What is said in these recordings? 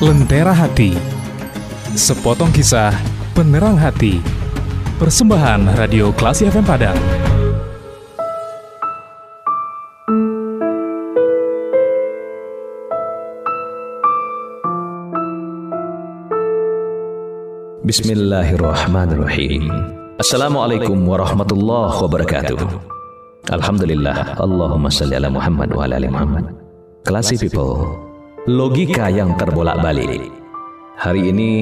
Lentera Hati. Sepotong kisah penerang hati. Persembahan Radio Klasi FM Padang. Bismillahirrahmanirrahim. Assalamualaikum warahmatullahi wabarakatuh. Alhamdulillah. Allahumma salli ala Muhammad wa ala ali Muhammad. Classy people Logika yang terbolak-balik Hari ini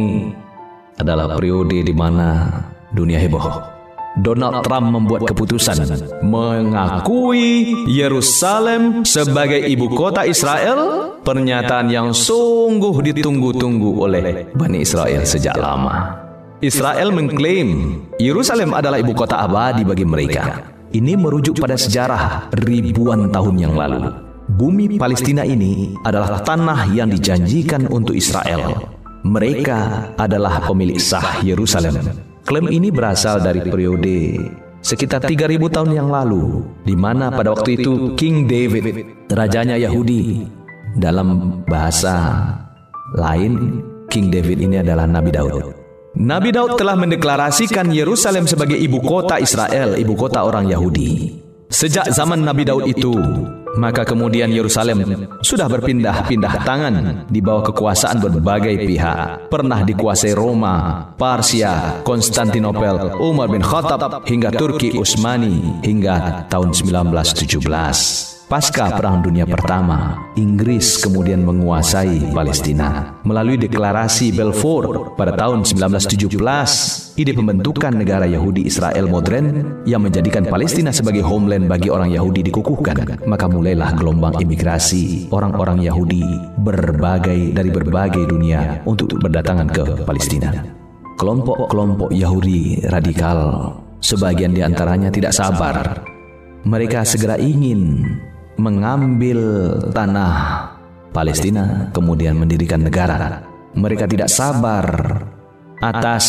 adalah periode di mana dunia heboh Donald Trump membuat keputusan mengakui Yerusalem sebagai ibu kota Israel pernyataan yang sungguh ditunggu-tunggu oleh Bani Israel sejak lama Israel mengklaim Yerusalem adalah ibu kota abadi bagi mereka. Ini merujuk pada sejarah ribuan tahun yang lalu. Bumi Palestina ini adalah tanah yang dijanjikan untuk Israel. Mereka adalah pemilik sah Yerusalem. Klaim ini berasal dari periode sekitar 3000 tahun yang lalu di mana pada waktu itu King David, rajanya Yahudi, dalam bahasa lain King David ini adalah Nabi Daud. Nabi Daud telah mendeklarasikan Yerusalem sebagai ibu kota Israel, ibu kota orang Yahudi. Sejak zaman Nabi Daud itu, maka kemudian Yerusalem sudah berpindah-pindah tangan di bawah kekuasaan berbagai pihak. Pernah dikuasai Roma, Parsia, Konstantinopel, Umar bin Khattab, hingga Turki Utsmani hingga tahun 1917. Pasca Perang Dunia Pertama, Inggris kemudian menguasai Palestina. Melalui deklarasi Balfour pada tahun 1917, ide pembentukan negara Yahudi Israel modern yang menjadikan Palestina sebagai homeland bagi orang Yahudi dikukuhkan. Maka mulailah gelombang imigrasi orang-orang Yahudi berbagai dari berbagai dunia untuk berdatangan ke Palestina. Kelompok-kelompok Yahudi radikal, sebagian di antaranya tidak sabar. Mereka segera ingin mengambil tanah Palestina, kemudian mendirikan negara. Mereka tidak sabar atas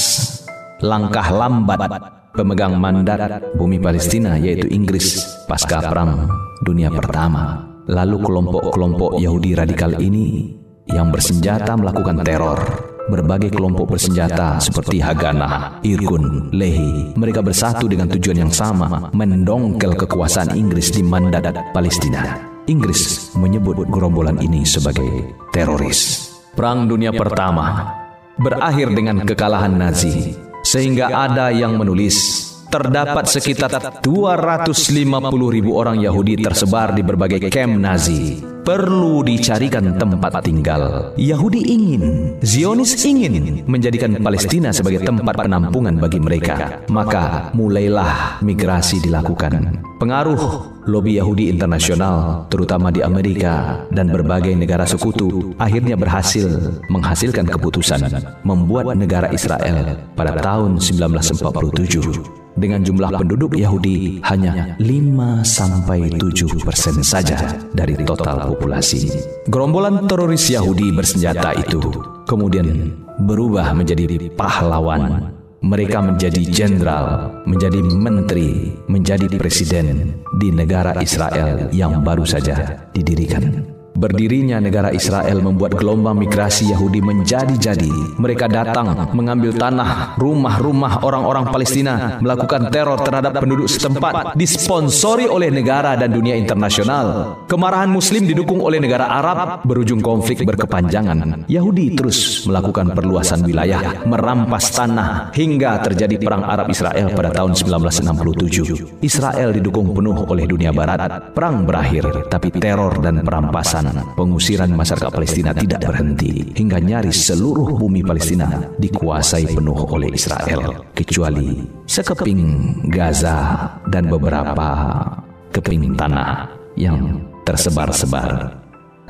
langkah lambat pemegang mandat bumi Palestina, yaitu Inggris pasca Perang Dunia Pertama. Lalu kelompok-kelompok Yahudi radikal ini yang bersenjata melakukan teror berbagai kelompok bersenjata seperti Haganah, Irgun, Lehi. Mereka bersatu dengan tujuan yang sama, mendongkel kekuasaan Inggris di mandat Palestina. Inggris menyebut gerombolan ini sebagai teroris. Perang Dunia Pertama berakhir dengan kekalahan Nazi, sehingga ada yang menulis terdapat sekitar 250 ribu orang Yahudi tersebar di berbagai camp Nazi. Perlu dicarikan tempat tinggal. Yahudi ingin, Zionis ingin menjadikan Palestina sebagai tempat penampungan bagi mereka. Maka mulailah migrasi dilakukan. Pengaruh lobby Yahudi internasional, terutama di Amerika dan berbagai negara sekutu, akhirnya berhasil menghasilkan keputusan membuat negara Israel pada tahun 1947 dengan jumlah penduduk Yahudi hanya 5 sampai 7 persen saja dari total populasi. Gerombolan teroris Yahudi bersenjata itu kemudian berubah menjadi pahlawan. Mereka menjadi jenderal, menjadi menteri, menjadi presiden di negara Israel yang baru saja didirikan. Berdirinya negara Israel membuat gelombang migrasi Yahudi menjadi-jadi. Mereka datang mengambil tanah, rumah-rumah orang-orang Palestina, melakukan teror terhadap penduduk setempat, disponsori oleh negara dan dunia internasional. Kemarahan Muslim didukung oleh negara Arab, berujung konflik berkepanjangan. Yahudi terus melakukan perluasan wilayah, merampas tanah, hingga terjadi Perang Arab Israel pada tahun 1967. Israel didukung penuh oleh dunia Barat. Perang berakhir, tapi teror dan perampasan pengusiran masyarakat Palestina tidak berhenti hingga nyaris seluruh bumi Palestina dikuasai penuh oleh Israel kecuali sekeping Gaza dan beberapa keping tanah yang tersebar-sebar.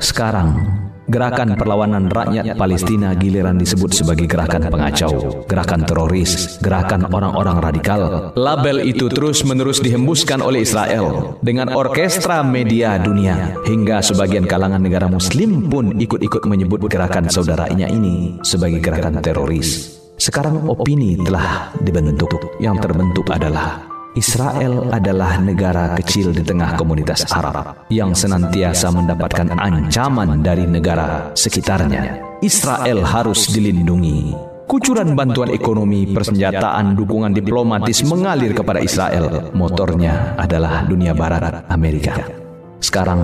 Sekarang Gerakan perlawanan rakyat Palestina giliran disebut sebagai gerakan pengacau, gerakan teroris, gerakan orang-orang radikal. Label itu terus-menerus dihembuskan oleh Israel dengan orkestra media dunia hingga sebagian kalangan negara muslim pun ikut-ikut menyebut gerakan saudaranya ini sebagai gerakan teroris. Sekarang opini telah dibentuk. Yang terbentuk adalah Israel adalah negara kecil di tengah komunitas Arab yang senantiasa mendapatkan ancaman dari negara sekitarnya. Israel harus dilindungi. Kucuran bantuan ekonomi, persenjataan, dukungan diplomatis mengalir kepada Israel. Motornya adalah dunia barat Amerika. Sekarang,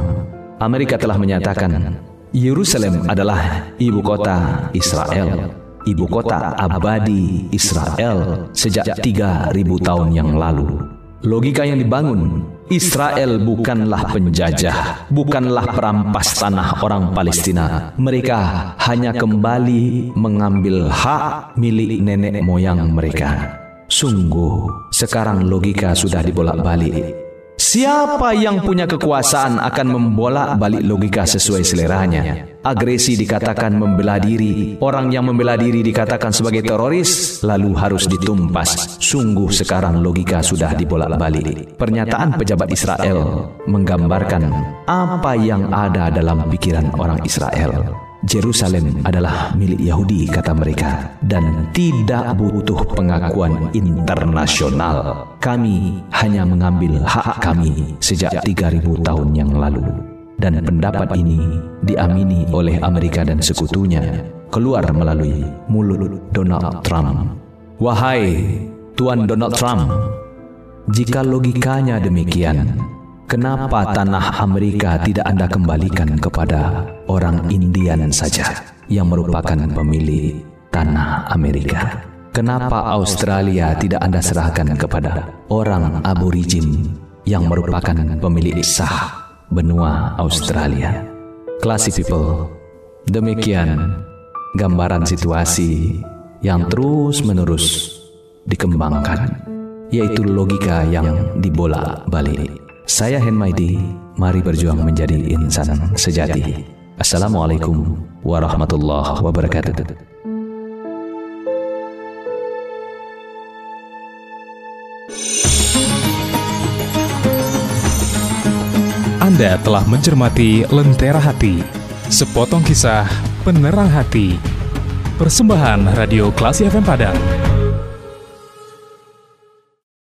Amerika telah menyatakan Yerusalem adalah ibu kota Israel, ibu kota abadi Israel sejak 3000 tahun yang lalu. Logika yang dibangun, Israel bukanlah penjajah, bukanlah perampas tanah orang Palestina. Mereka hanya kembali mengambil hak milik nenek moyang mereka. Sungguh, sekarang logika sudah dibolak-balik. Siapa yang punya kekuasaan akan membolak-balik logika sesuai seleranya. Agresi dikatakan membela diri, orang yang membela diri dikatakan sebagai teroris, lalu harus ditumpas. Sungguh sekarang logika sudah dibolak-balik. Pernyataan pejabat Israel menggambarkan apa yang ada dalam pikiran orang Israel. Jerusalem adalah milik Yahudi kata mereka dan tidak butuh pengakuan internasional. Kami hanya mengambil hak kami sejak 3000 tahun yang lalu. Dan pendapat ini diamini oleh Amerika dan sekutunya keluar melalui mulut Donald Trump. Wahai Tuan Donald Trump, jika logikanya demikian, Kenapa tanah Amerika tidak Anda kembalikan kepada orang Indian saja yang merupakan pemilik tanah Amerika? Kenapa Australia tidak Anda serahkan kepada orang aborigin yang merupakan pemilik sah benua Australia? Classy people, demikian gambaran situasi yang terus-menerus dikembangkan, yaitu logika yang dibolak-balik. Saya Hen Maidi, mari berjuang menjadi insan sejati. Assalamualaikum warahmatullahi wabarakatuh. Anda telah mencermati Lentera Hati, sepotong kisah penerang hati. Persembahan Radio Klasi FM Padang.